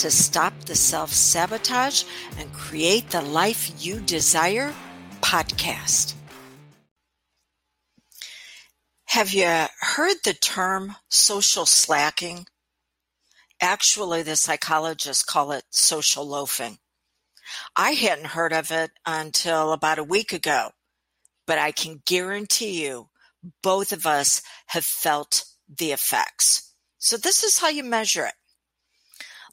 to Stop the Self Sabotage and Create the Life You Desire podcast. Have you heard the term social slacking? Actually, the psychologists call it social loafing. I hadn't heard of it until about a week ago, but I can guarantee you both of us have felt the effects. So, this is how you measure it.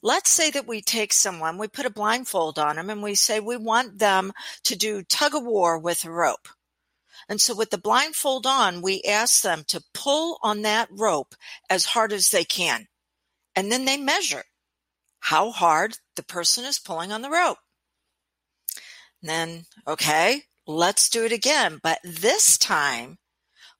Let's say that we take someone, we put a blindfold on them, and we say we want them to do tug of war with a rope. And so, with the blindfold on, we ask them to pull on that rope as hard as they can. And then they measure how hard the person is pulling on the rope. And then, okay, let's do it again. But this time,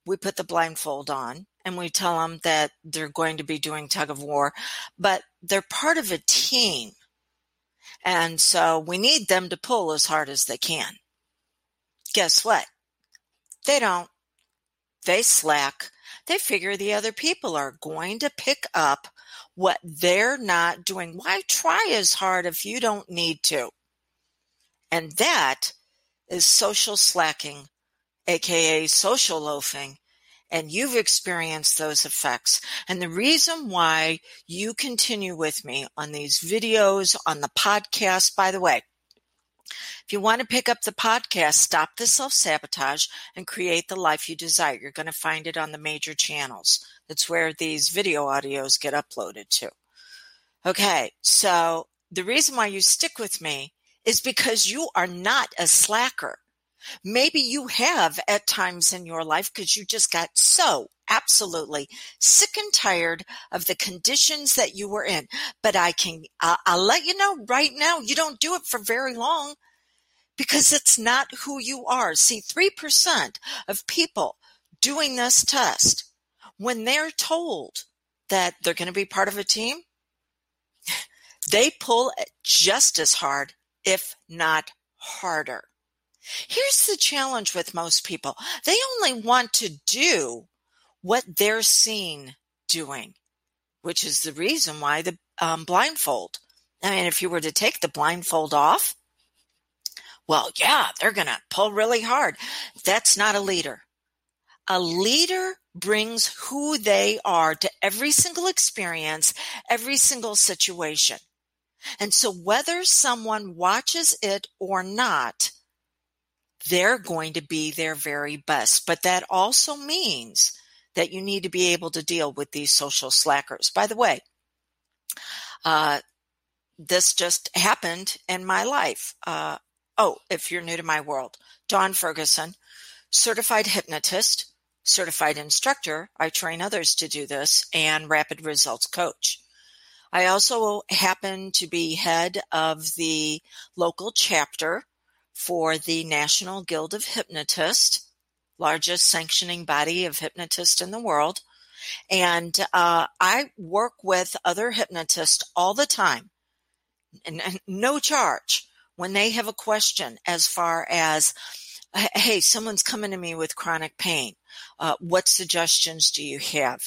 we put the blindfold on and we tell them that they're going to be doing tug of war, but they're part of a team. And so we need them to pull as hard as they can. Guess what? They don't. They slack. They figure the other people are going to pick up what they're not doing. Why try as hard if you don't need to? And that is social slacking, aka social loafing, and you've experienced those effects. And the reason why you continue with me on these videos, on the podcast, by the way, if you want to pick up the podcast, Stop the Self Sabotage and Create the Life You Desire, you're going to find it on the major channels. That's where these video audios get uploaded to. Okay, so the reason why you stick with me is because you are not a slacker. Maybe you have at times in your life because you just got so absolutely sick and tired of the conditions that you were in. But I can, uh, I'll let you know right now, you don't do it for very long because it's not who you are. See, 3% of people doing this test, when they're told that they're going to be part of a team, they pull just as hard, if not harder. Here's the challenge with most people they only want to do what they're seen doing, which is the reason why the um, blindfold. I mean, if you were to take the blindfold off, well, yeah, they're going to pull really hard. That's not a leader. A leader brings who they are to every single experience, every single situation. And so whether someone watches it or not, they're going to be their very best. But that also means that you need to be able to deal with these social slackers. By the way, uh, this just happened in my life. Uh, oh, if you're new to my world, Dawn Ferguson, certified hypnotist, certified instructor. I train others to do this and rapid results coach. I also happen to be head of the local chapter for the National Guild of Hypnotists, largest sanctioning body of hypnotists in the world. And uh, I work with other hypnotists all the time, and, and no charge, when they have a question as far as, hey, someone's coming to me with chronic pain. Uh, what suggestions do you have?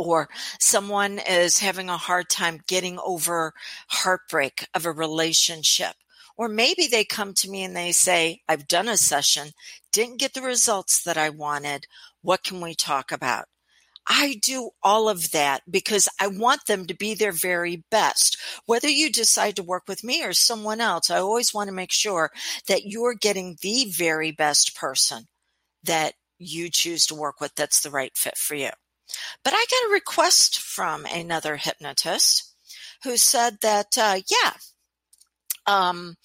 or someone is having a hard time getting over heartbreak of a relationship or maybe they come to me and they say, I've done a session, didn't get the results that I wanted. What can we talk about? I do all of that because I want them to be their very best. Whether you decide to work with me or someone else, I always want to make sure that you're getting the very best person that you choose to work with that's the right fit for you. But I got a request from another hypnotist who said that, uh, yeah, um,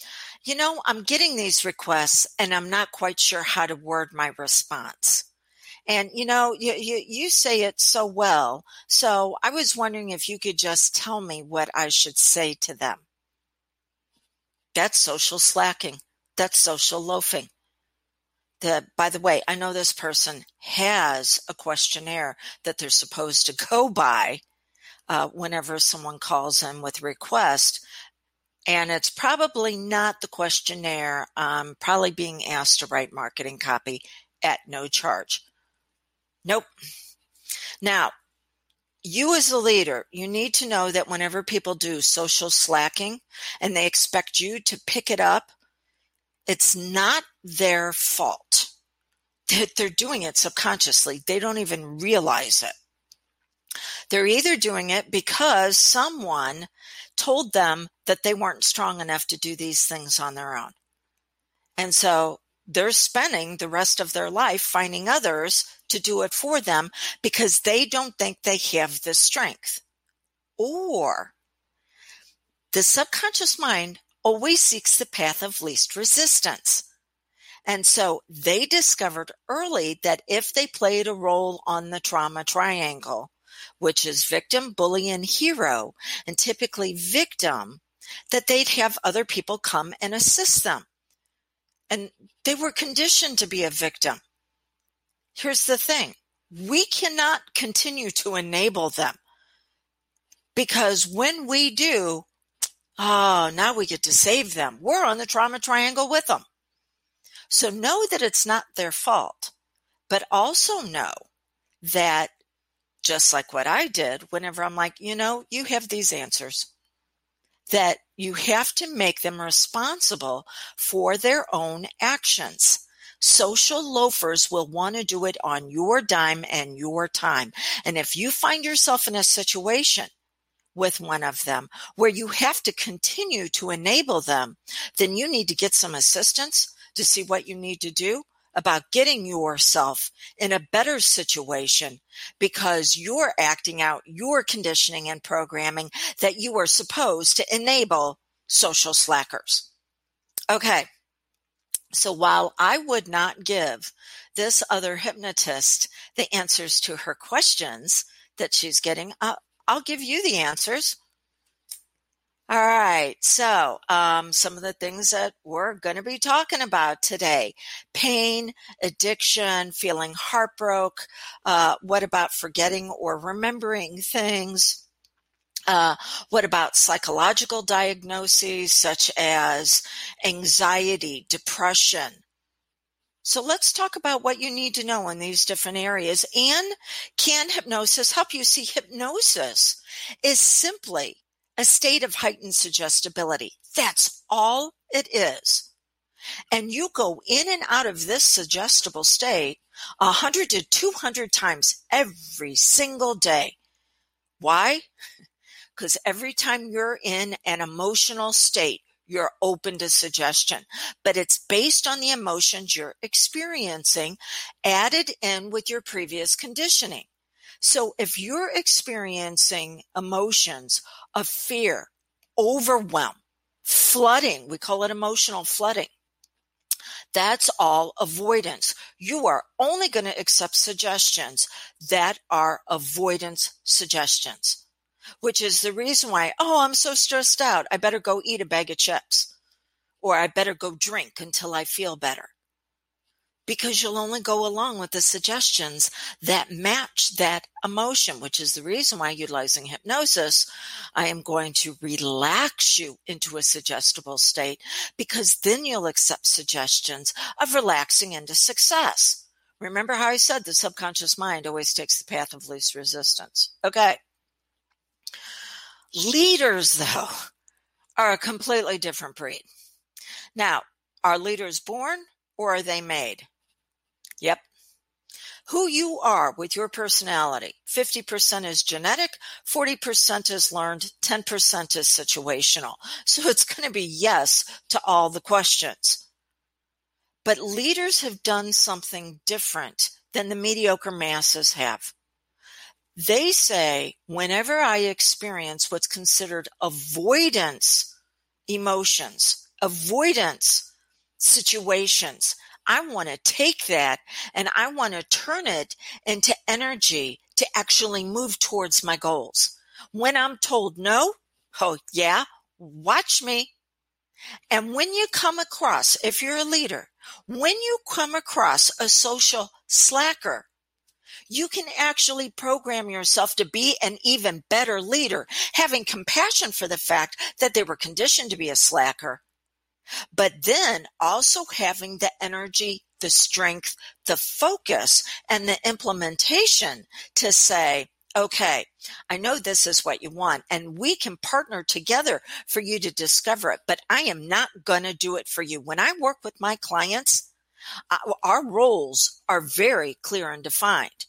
you know, I'm getting these requests and I'm not quite sure how to word my response. And you know, you, you, you say it so well. So I was wondering if you could just tell me what I should say to them. That's social slacking. That's social loafing. The, by the way, I know this person has a questionnaire that they're supposed to go by uh, whenever someone calls in with a request. And it's probably not the questionnaire. I'm probably being asked to write marketing copy at no charge. Nope. Now, you as a leader, you need to know that whenever people do social slacking and they expect you to pick it up, it's not their fault. that They're doing it subconsciously. They don't even realize it. They're either doing it because someone told them that they weren't strong enough to do these things on their own. And so they're spending the rest of their life finding others to do it for them because they don't think they have the strength. Or the subconscious mind always seeks the path of least resistance. And so they discovered early that if they played a role on the trauma triangle, which is victim, bully, and hero, and typically victim, that they'd have other people come and assist them. And they were conditioned to be a victim. Here's the thing we cannot continue to enable them because when we do, oh, now we get to save them. We're on the trauma triangle with them. So know that it's not their fault, but also know that just like what I did, whenever I'm like, you know, you have these answers, that you have to make them responsible for their own actions. Social loafers will want to do it on your dime and your time. And if you find yourself in a situation with one of them where you have to continue to enable them, then you need to get some assistance to see what you need to do about getting yourself in a better situation because you're acting out your conditioning and programming that you are supposed to enable social slackers. Okay. So while I would not give this other hypnotist the answers to her questions that she's getting, uh, I'll give you the answers. All right. So, um, some of the things that we're going to be talking about today pain, addiction, feeling heartbroken. Uh, what about forgetting or remembering things? Uh, what about psychological diagnoses such as anxiety, depression? So let's talk about what you need to know in these different areas. And can hypnosis help you see hypnosis is simply a state of heightened suggestibility. That's all it is. And you go in and out of this suggestible state 100 to 200 times every single day. Why? Because every time you're in an emotional state, you're open to suggestion, but it's based on the emotions you're experiencing added in with your previous conditioning. So if you're experiencing emotions of fear, overwhelm, flooding, we call it emotional flooding. That's all avoidance. You are only going to accept suggestions that are avoidance suggestions, which is the reason why, oh, I'm so stressed out. I better go eat a bag of chips or I better go drink until I feel better because you'll only go along with the suggestions that match that emotion, which is the reason why utilizing hypnosis, I am going to relax you into a suggestible state because then you'll accept suggestions of relaxing into success. Remember how I said the subconscious mind always takes the path of least resistance. Okay. Leaders, though, are a completely different breed. Now, are leaders born or are they made? Yep. Who you are with your personality. 50% is genetic, 40% is learned, 10% is situational. So it's going to be yes to all the questions. But leaders have done something different than the mediocre masses have. They say, whenever I experience what's considered avoidance emotions, avoidance situations, I want to take that and I want to turn it into energy to actually move towards my goals. When I'm told no, oh yeah, watch me. And when you come across, if you're a leader, when you come across a social slacker, you can actually program yourself to be an even better leader, having compassion for the fact that they were conditioned to be a slacker, but then also having the energy, the strength, the focus, and the implementation to say, okay, I know this is what you want, and we can partner together for you to discover it, but I am not going to do it for you. When I work with my clients, uh, our roles are very clear and defined.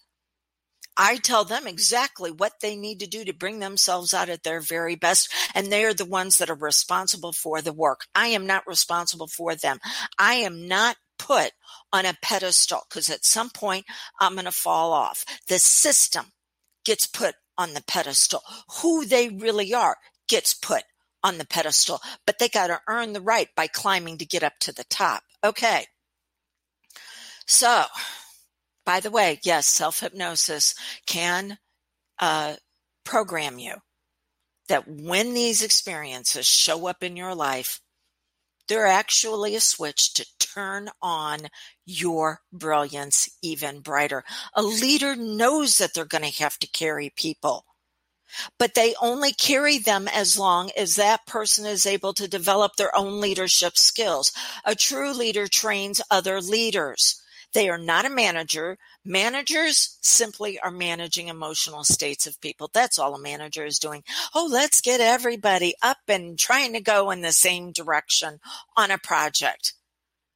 I tell them exactly what they need to do to bring themselves out at their very best. And they are the ones that are responsible for the work. I am not responsible for them. I am not put on a pedestal because at some point I'm going to fall off. The system gets put on the pedestal. Who they really are gets put on the pedestal, but they got to earn the right by climbing to get up to the top. Okay. So by the way, yes, self hypnosis can uh, program you that when these experiences show up in your life, they're actually a switch to turn on your brilliance even brighter. A leader knows that they're going to have to carry people, but they only carry them as long as that person is able to develop their own leadership skills. A true leader trains other leaders. They are not a manager. Managers simply are managing emotional states of people. That's all a manager is doing. Oh, let's get everybody up and trying to go in the same direction on a project.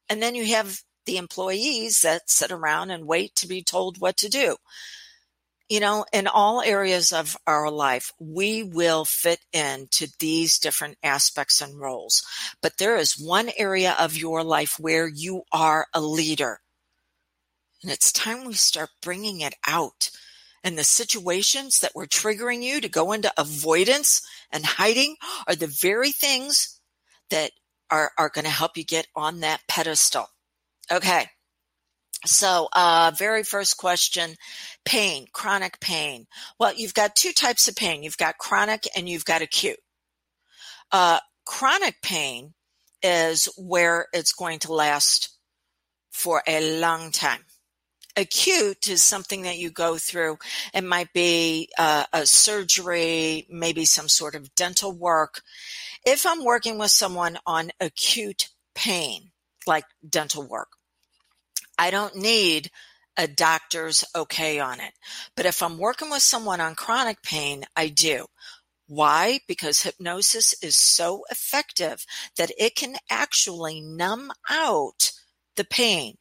And then you have the employees that sit around and wait to be told what to do. You know, in all areas of our life, we will fit into these different aspects and roles. But there is one area of your life where you are a leader and it's time we start bringing it out. And the situations that were triggering you to go into avoidance and hiding are the very things that are, are going to help you get on that pedestal. Okay. So, uh, very first question, pain, chronic pain. Well, you've got two types of pain. You've got chronic and you've got acute. Uh, chronic pain is where it's going to last for a long time acute is something that you go through. It might be uh, a surgery, maybe some sort of dental work. If I'm working with someone on acute pain, like dental work, I don't need a doctor's okay on it. But if I'm working with someone on chronic pain, I do. Why? Because hypnosis is so effective that it can actually numb out the pain,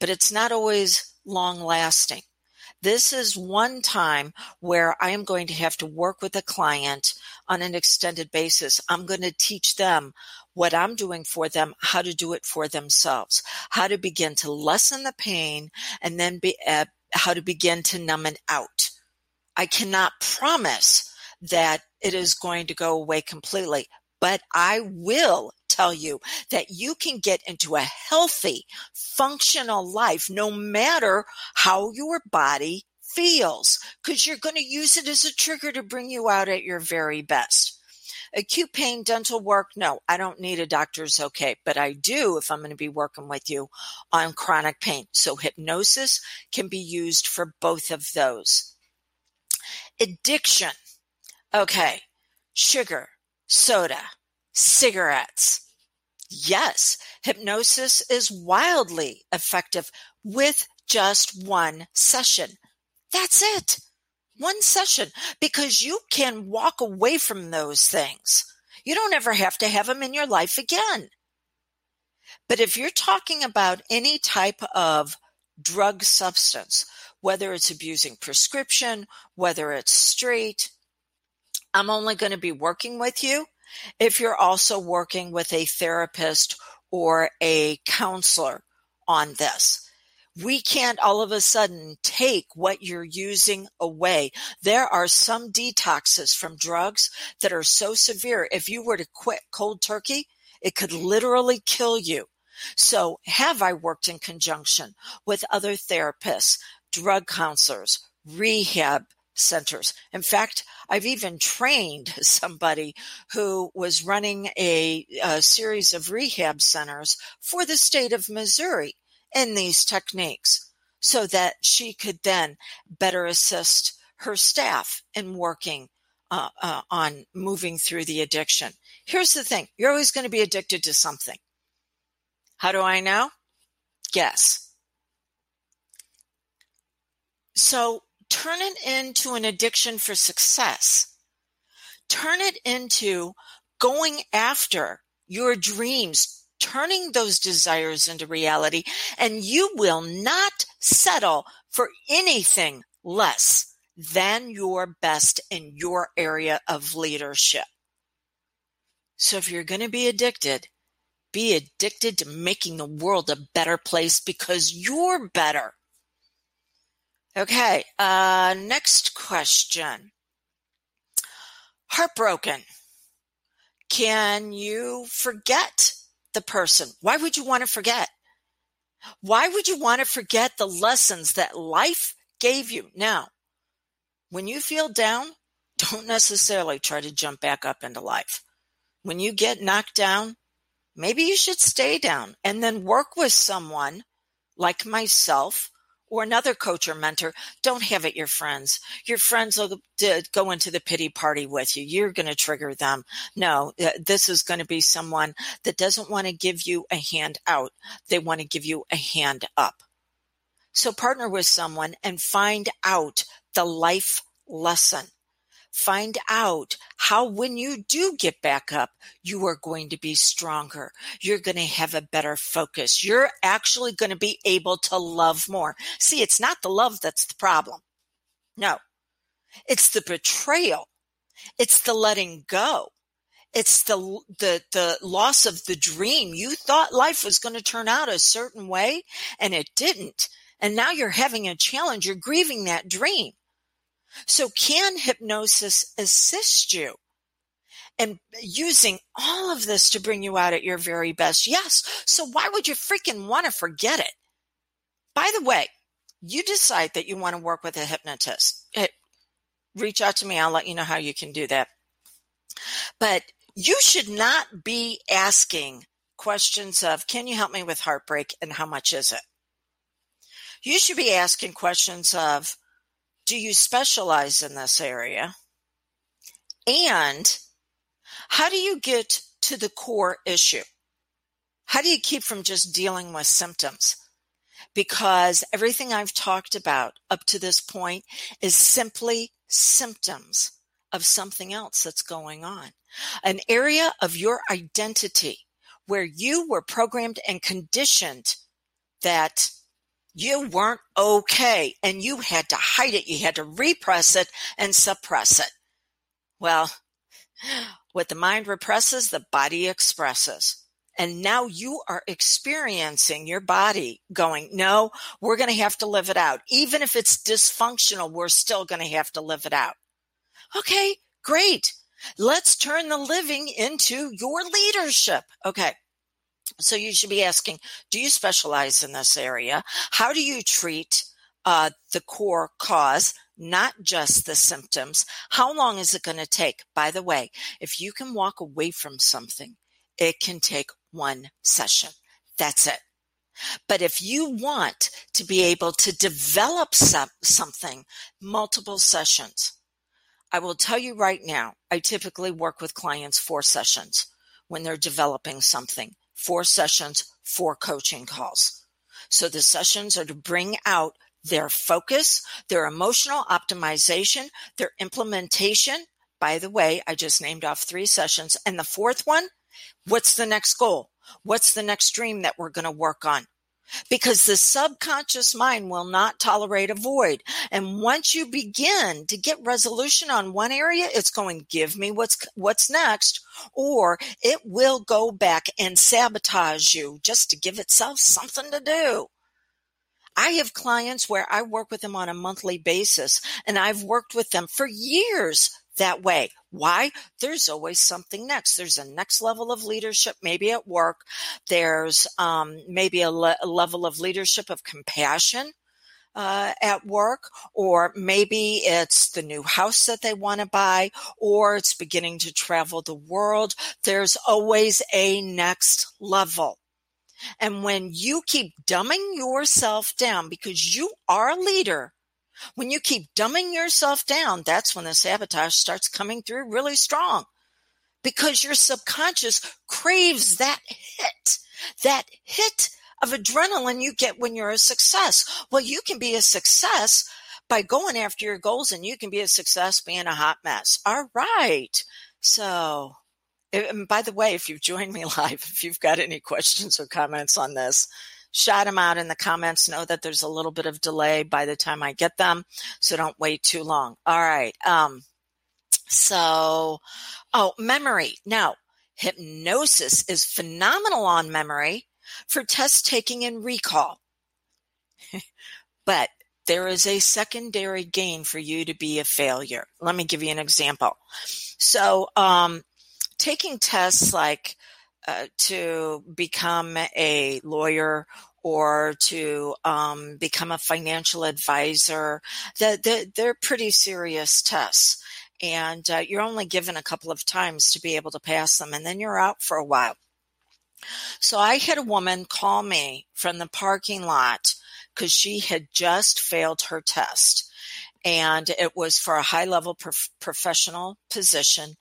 but it's not always long lasting. This is one time where I am going to have to work with a client on an extended basis. I'm going to teach them what I'm doing for them, how to do it for themselves, how to begin to lessen the pain, and then be, uh, how to begin to numb it out. I cannot promise that it is going to go away completely, but I will tell you that you can get into a healthy, functional life no matter how your body feels, because you're going to use it as a trigger to bring you out at your very best. Acute pain dental work, no, I don't need a doctor's okay, but I do if I'm going to be working with you on chronic pain. So hypnosis can be used for both of those. Addiction. Okay. Sugar, soda, cigarettes. Yes, hypnosis is wildly effective with just one session. That's it. One session because you can walk away from those things. You don't ever have to have them in your life again. But if you're talking about any type of drug substance, whether it's abusing prescription, whether it's straight, I'm only going to be working with you if you're also working with a therapist or a counselor on this. We can't all of a sudden take what you're using away. There are some detoxes from drugs that are so severe. If you were to quit cold turkey, it could literally kill you. So have I worked in conjunction with other therapists, drug counselors, rehab centers. In fact, I've even trained somebody who was running a, a, series of rehab centers for the state of Missouri in these techniques so that she could then better assist her staff in working uh, uh, on moving through the addiction. Here's the thing you're always going to be addicted to something. How do I know? Guess. So turn it into an addiction for success. Turn it into going after your dreams, turning those desires into reality, and you will not settle for anything less than your best in your area of leadership. So if you're going to be addicted, be addicted to making the world a better place because you're better. Okay, uh, next question. Heartbroken. Can you forget the person? Why would you want to forget? Why would you want to forget the lessons that life gave you? Now, when you feel down, don't necessarily try to jump back up into life. When you get knocked down, maybe you should stay down and then work with someone like myself or another coach or mentor, don't have it your friends. Your friends will go into the pity party with you. You're going to trigger them. No, uh, this is going to be someone that doesn't want to give you a hand out. They want to give you a hand up. So partner with someone and find out the life lesson Find out how, when you do get back up, you are going to be stronger. You're going to have a better focus. You're actually going to be able to love more. See, it's not the love that's the problem. No, it's the betrayal. It's the letting go. It's the, the, the loss of the dream. You thought life was going to turn out a certain way and it didn't. And now you're having a challenge. You're grieving that dream. So can hypnosis assist you? And using all of this to bring you out at your very best. Yes. So why would you freaking want to forget it? By the way, you decide that you want to work with a hypnotist. Hey, reach out to me. I'll let you know how you can do that. But you should not be asking questions of, can you help me with heartbreak and how much is it? You should be asking questions of, do you specialize in this area? And how do you get to the core issue? How do you keep from just dealing with symptoms? Because everything I've talked about up to this point is simply symptoms of something else that's going on. An area of your identity where you were programmed and conditioned that you weren't okay and you had to hide it. You had to repress it and suppress it. Well, what the mind represses, the body expresses. And now you are experiencing your body going, no, we're going to have to live it out. Even if it's dysfunctional, we're still going to have to live it out. Okay, great. Let's turn the living into your leadership. Okay. So you should be asking, do you specialize in this area? How do you treat uh, the core cause, not just the symptoms? How long is it going to take? By the way, if you can walk away from something, it can take one session. That's it. But if you want to be able to develop some, something, multiple sessions, I will tell you right now, I typically work with clients four sessions when they're developing something four sessions, four coaching calls. So the sessions are to bring out their focus, their emotional optimization, their implementation. By the way, I just named off three sessions. And the fourth one, what's the next goal? What's the next dream that we're going to work on? Because the subconscious mind will not tolerate a void. And once you begin to get resolution on one area, it's going give me what's, what's next, or it will go back and sabotage you just to give itself something to do. I have clients where I work with them on a monthly basis and I've worked with them for years that way. Why? There's always something next. There's a next level of leadership, maybe at work. There's um, maybe a, le- a, level of leadership of compassion. uh, at work, or maybe it's the new house that they want to buy, or it's beginning to travel the world. There's always a next level. And when you keep dumbing yourself down because you are a leader, when you keep dumbing yourself down, that's when the sabotage starts coming through really strong because your subconscious craves that hit, that hit of adrenaline you get when you're a success. Well, you can be a success by going after your goals and you can be a success being a hot mess. All right. So, and by the way, if you've joined me live, if you've got any questions or comments on this, shout them out in the comments. Know that there's a little bit of delay by the time I get them. So don't wait too long. All right. Um, so, oh, memory. Now, hypnosis is phenomenal on memory for test taking and recall. but there is a secondary gain for you to be a failure. Let me give you an example. So, um, taking tests like uh, to become a lawyer or to um, become a financial advisor, that they're pretty serious tests and uh, you're only given a couple of times to be able to pass them, and then you're out for a while. So I had a woman call me from the parking lot because she had just failed her test and it was for a high level prof- professional position.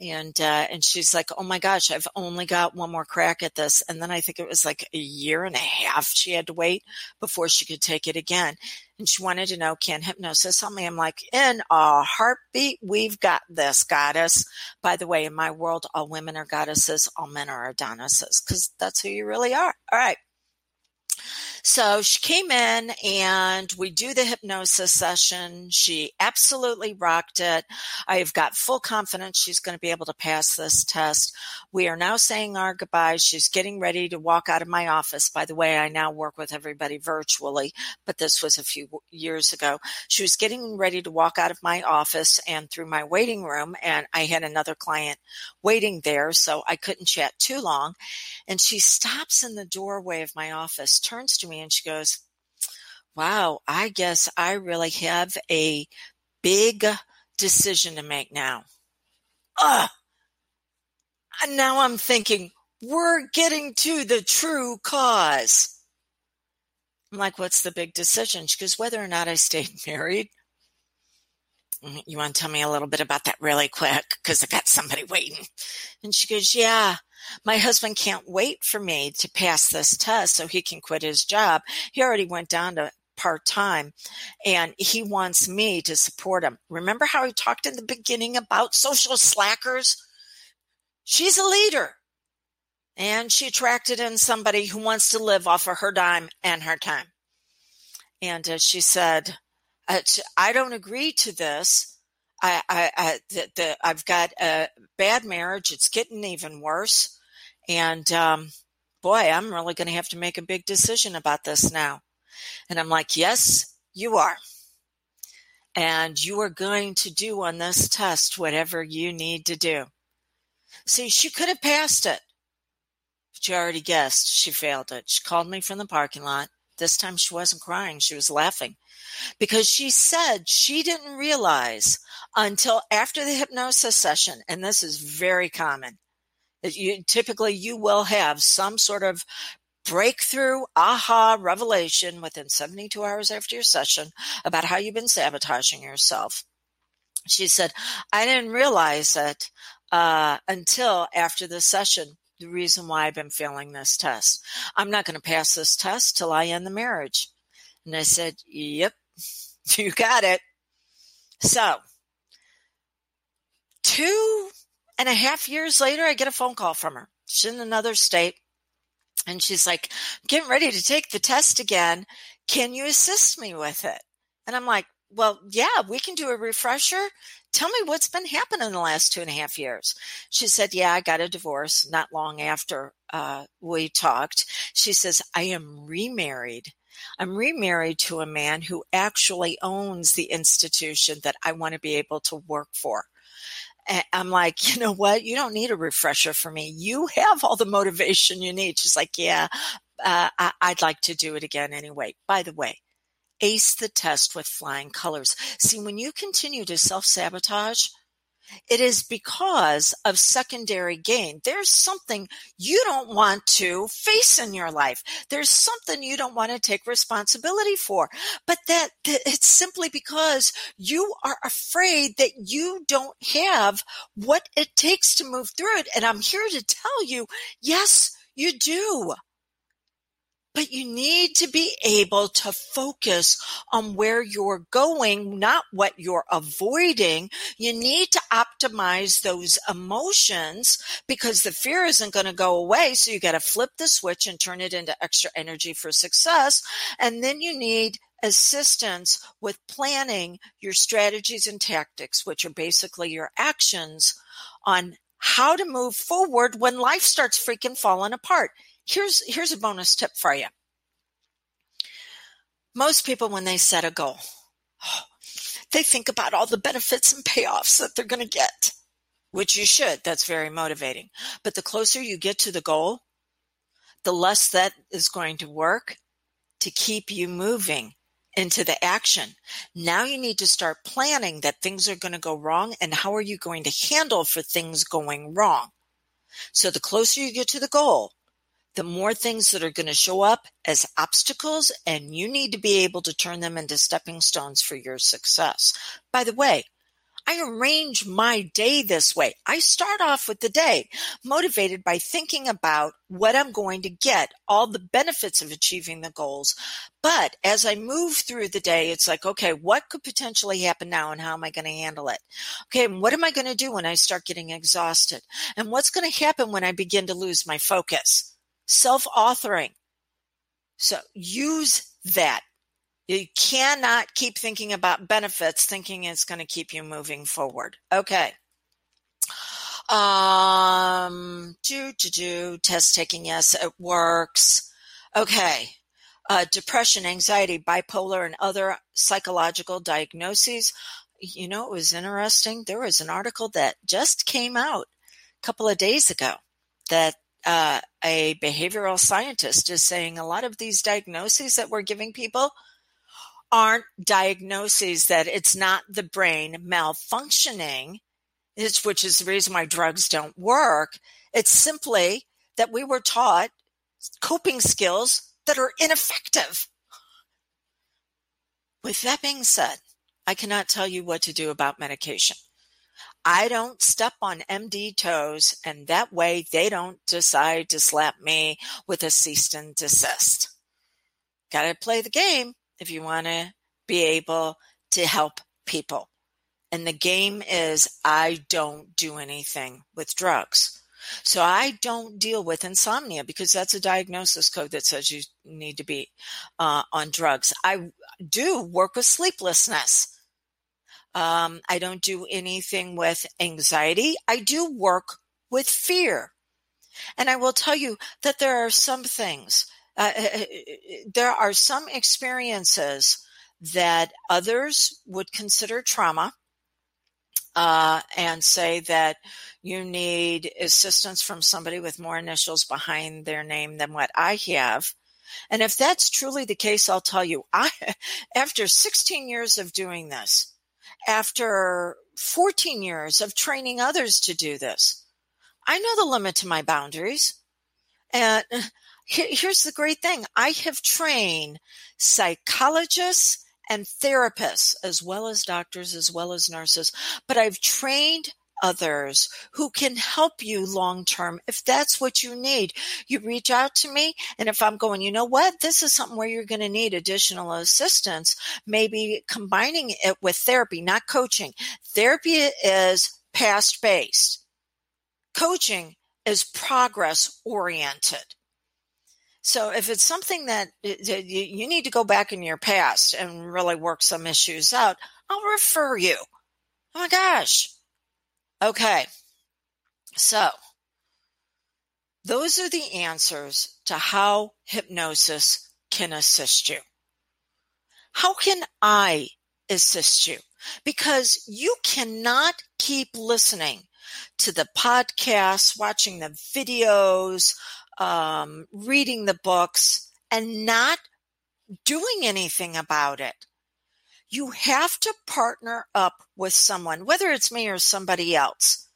And uh, and she's like oh my gosh i've only got one more crack at this. And then i think it was like a year and a half she had to wait before she could take it again. And she wanted to know can hypnosis help me? I'm like in a heartbeat we've got this goddess. By the way in my world all women are goddesses all men are adonises because that's who you really are. All right so she came in and we do the hypnosis session. She absolutely rocked it. I've got full confidence she's going to be able to pass this test. We are now saying our goodbyes. She's getting ready to walk out of my office. By the way, I now work with everybody virtually, but this was a few years ago. She was getting ready to walk out of my office and through my waiting room, and I had another client waiting there, so I couldn't chat too long. And she stops in the doorway of my office, turns to me, and she goes, Wow, I guess I really have a big decision to make now. Ugh. And now I'm thinking, we're getting to the true cause. I'm like, what's the big decision? She goes, whether or not I stayed married. Mm, you want to tell me a little bit about that really quick? Because I got somebody waiting. And she goes, yeah, my husband can't wait for me to pass this test so he can quit his job. He already went down to part time and he wants me to support him. Remember how he talked in the beginning about social slackers? She's a leader and she attracted in somebody who wants to live off of her dime and her time. And uh, she said, I don't agree to this I, I, I the, the, I've got a bad marriage. It's getting even worse. And, um, boy, I'm really going to have to make a big decision about this now. And I'm like, yes, you are. And you are going to do on this test whatever you need to do. See, she could have passed it. But you already guessed she failed it. She called me from the parking lot. This time she wasn't crying. She was laughing because she said she didn't realize until after the hypnosis session, and this is very common. You, typically, you will have some sort of breakthrough aha revelation within 72 hours after your session about how you've been sabotaging yourself. She said, I didn't realize it uh, until after the session. The reason why I've been failing this test. I'm not going to pass this test till I end the marriage. And I said, Yep, you got it. So two and a half years later, I get a phone call from her. She's in another state. And she's like, getting ready to take the test again. Can you assist me with it? And I'm like, well, yeah, we can do a refresher. Tell me what's been happening in the last two and a half years. She said, yeah, I got a divorce not long after uh, we talked. She says, I am remarried. I'm remarried to a man who actually owns the institution that I want to be able to work for. I'm like, you know what? You don't need a refresher for me. You have all the motivation you need. She's like, yeah, uh, I- I'd like to do it again anyway. By the way, ace the test with flying colors. See, when you continue to self sabotage, it is because of secondary gain. There's something you don't want to face in your life. There's something you don't want to take responsibility for. But that, that, it's simply because you are afraid that you don't have what it takes to move through it. And I'm here to tell you, yes, you do. But you need to be able to focus on where you're going, not what you're avoiding. You need to optimize those emotions because the fear isn't going to go away. So you got to flip the switch and turn it into extra energy for success. And then you need assistance with planning your strategies and tactics, which are basically your actions on how to move forward when life starts freaking falling apart here's here's a bonus tip for you. Most people, when they set a goal, they think about all the benefits and payoffs that they're going to get, which you should. That's very motivating. But the closer you get to the goal, the less that is going to work to keep you moving into the action. Now you need to start planning that things are going to go wrong and how are you going to handle for things going wrong. So the closer you get to the goal, the more things that are going to show up as obstacles, and you need to be able to turn them into stepping stones for your success. By the way, I arrange my day this way. I start off with the day motivated by thinking about what I'm going to get, all the benefits of achieving the goals. But as I move through the day, it's like, okay, what could potentially happen now and how am I going to handle it? Okay, what am I going to do when I start getting exhausted? And what's going to happen when I begin to lose my focus? Self-authoring. So use that. You cannot keep thinking about benefits thinking it's going to keep you moving forward. Okay. Um, do, do, do, test taking. Yes, it works. Okay. Uh, depression, anxiety, bipolar, and other psychological diagnoses. You know, it was interesting. There was an article that just came out a couple of days ago that uh, a behavioral scientist is saying a lot of these diagnoses that we're giving people aren't diagnoses that it's not the brain malfunctioning, which is the reason why drugs don't work. It's simply that we were taught coping skills that are ineffective. With that being said, I cannot tell you what to do about medication. I don't step on MD toes, and that way they don't decide to slap me with a cease and desist. Got to play the game if you want to be able to help people. And the game is I don't do anything with drugs. So I don't deal with insomnia because that's a diagnosis code that says you need to be uh, on drugs. I do work with sleeplessness. Um, I don't do anything with anxiety. I do work with fear. And I will tell you that there are some things, uh, uh, uh, there are some experiences that others would consider trauma. Uh, and say that you need assistance from somebody with more initials behind their name than what I have. And if that's truly the case, I'll tell you, I, after 16 years of doing this, after 14 years of training others to do this. I know the limit to my boundaries. And here's the great thing I have trained psychologists and therapists, as well as doctors, as well as nurses, but I've trained others who can help you long term if that's what you need. You reach out to me, and if I'm going, you know what, this is something where you're going to need additional assistance, maybe combining it with therapy, not coaching. Therapy is past based, coaching is progress oriented. So if it's something that eh, you need to go back in your past and really work some issues out, I'll refer you. Oh my gosh, Okay. So, those are the answers to how hypnosis can assist you. How can I assist you? Because you cannot keep listening to the podcasts, watching the videos, um, reading the books, and not doing anything about it. You have to partner up with someone, whether it's me or somebody else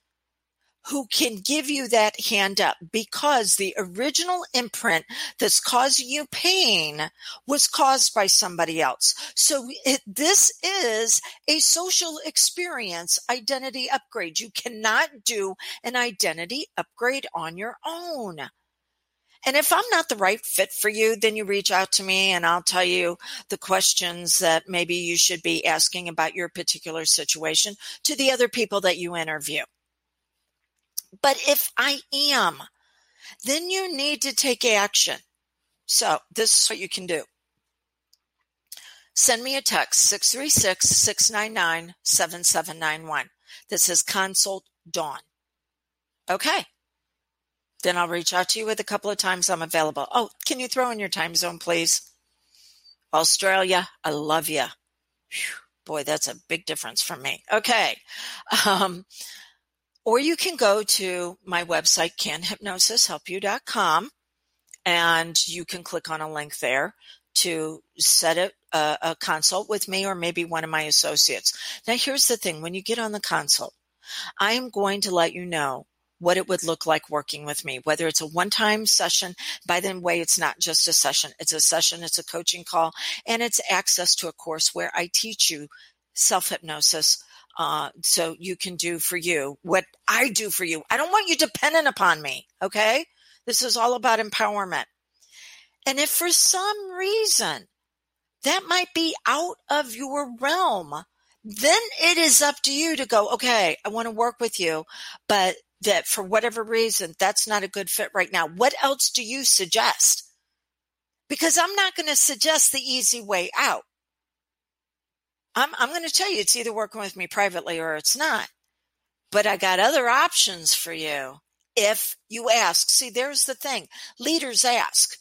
who can give you that hand up because the original imprint that's causing you pain was caused by somebody else. So it, this is a social experience identity upgrade. You cannot do an identity upgrade on your own. And if I'm not the right fit for you, then you reach out to me and I'll tell you the questions that maybe you should be asking about your particular situation to the other people that you interview. But if I am, then you need to take action. So this is what you can do. Send me a text 636 699 7791 that says consult Dawn. Okay. Then I'll reach out to you with a couple of times I'm available. Oh, can you throw in your time zone, please? Australia, I love you. Whew, boy, that's a big difference for me. Okay. Um, or you can go to my website, canhypnosishelpyou.com, and you can click on a link there to set a, a, a consult with me or maybe one of my associates. Now, here's the thing when you get on the consult, I am going to let you know what it would look like working with me, whether it's a one time session. By the way, it's not just a session, it's a session, it's a coaching call, and it's access to a course where I teach you self hypnosis uh, so you can do for you what I do for you. I don't want you dependent upon me. Okay. This is all about empowerment. And if for some reason that might be out of your realm, then it is up to you to go, okay, I want to work with you, but that for whatever reason, that's not a good fit right now. What else do you suggest? Because I'm not going to suggest the easy way out. I'm, I'm going to tell you it's either working with me privately or it's not. But I got other options for you if you ask. See, there's the thing leaders ask.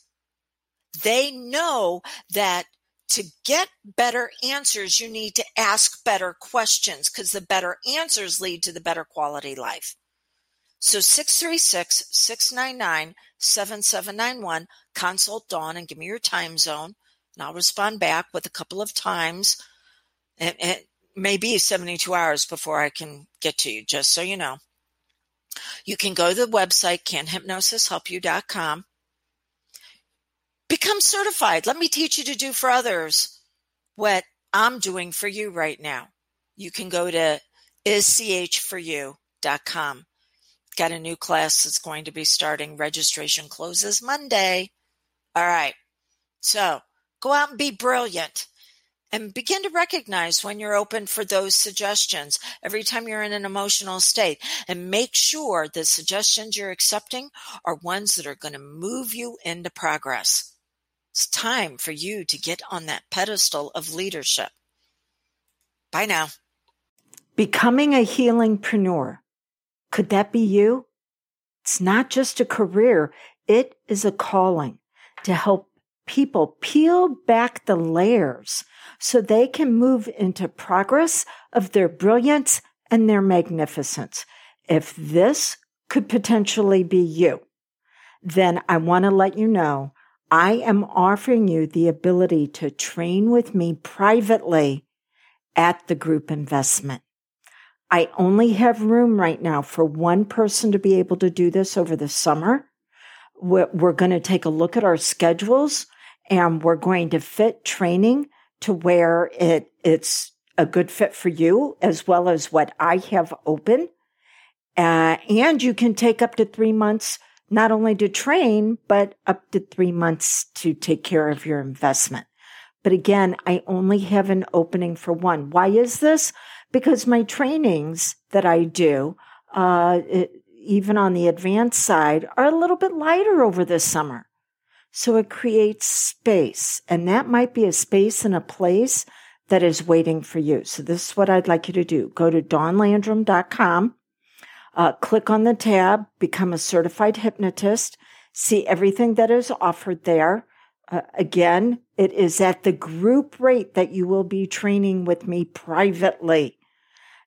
They know that to get better answers, you need to ask better questions because the better answers lead to the better quality life. So 636 699 7791, consult Dawn and give me your time zone, and I'll respond back with a couple of times it, it may be 72 hours before I can get to you, just so you know. You can go to the website, canhypnosishelpyou.com. Become certified. Let me teach you to do for others what I'm doing for you right now. You can go to ischforyou.com. Got a new class that's going to be starting. Registration closes Monday. All right. So go out and be brilliant and begin to recognize when you're open for those suggestions every time you're in an emotional state and make sure the suggestions you're accepting are ones that are going to move you into progress. It's time for you to get on that pedestal of leadership. Bye now. Becoming a healingpreneur. Could that be you? It's not just a career. It is a calling to help people peel back the layers so they can move into progress of their brilliance and their magnificence. If this could potentially be you, then I want to let you know I am offering you the ability to train with me privately at the group investment. I only have room right now for one person to be able to do this over the summer. We're, we're going to take a look at our schedules and we're going to fit training to where it it's a good fit for you as well as what I have open. Uh, and you can take up to three months not only to train, but up to three months to take care of your investment. But again, I only have an opening for one. Why is this? Because my trainings that I do, uh, it, even on the advanced side, are a little bit lighter over this summer. So it creates space, and that might be a space and a place that is waiting for you. So this is what I'd like you to do. Go to dawnlandrum.com, uh, click on the tab, become a certified hypnotist, see everything that is offered there. Uh, again, it is at the group rate that you will be training with me privately.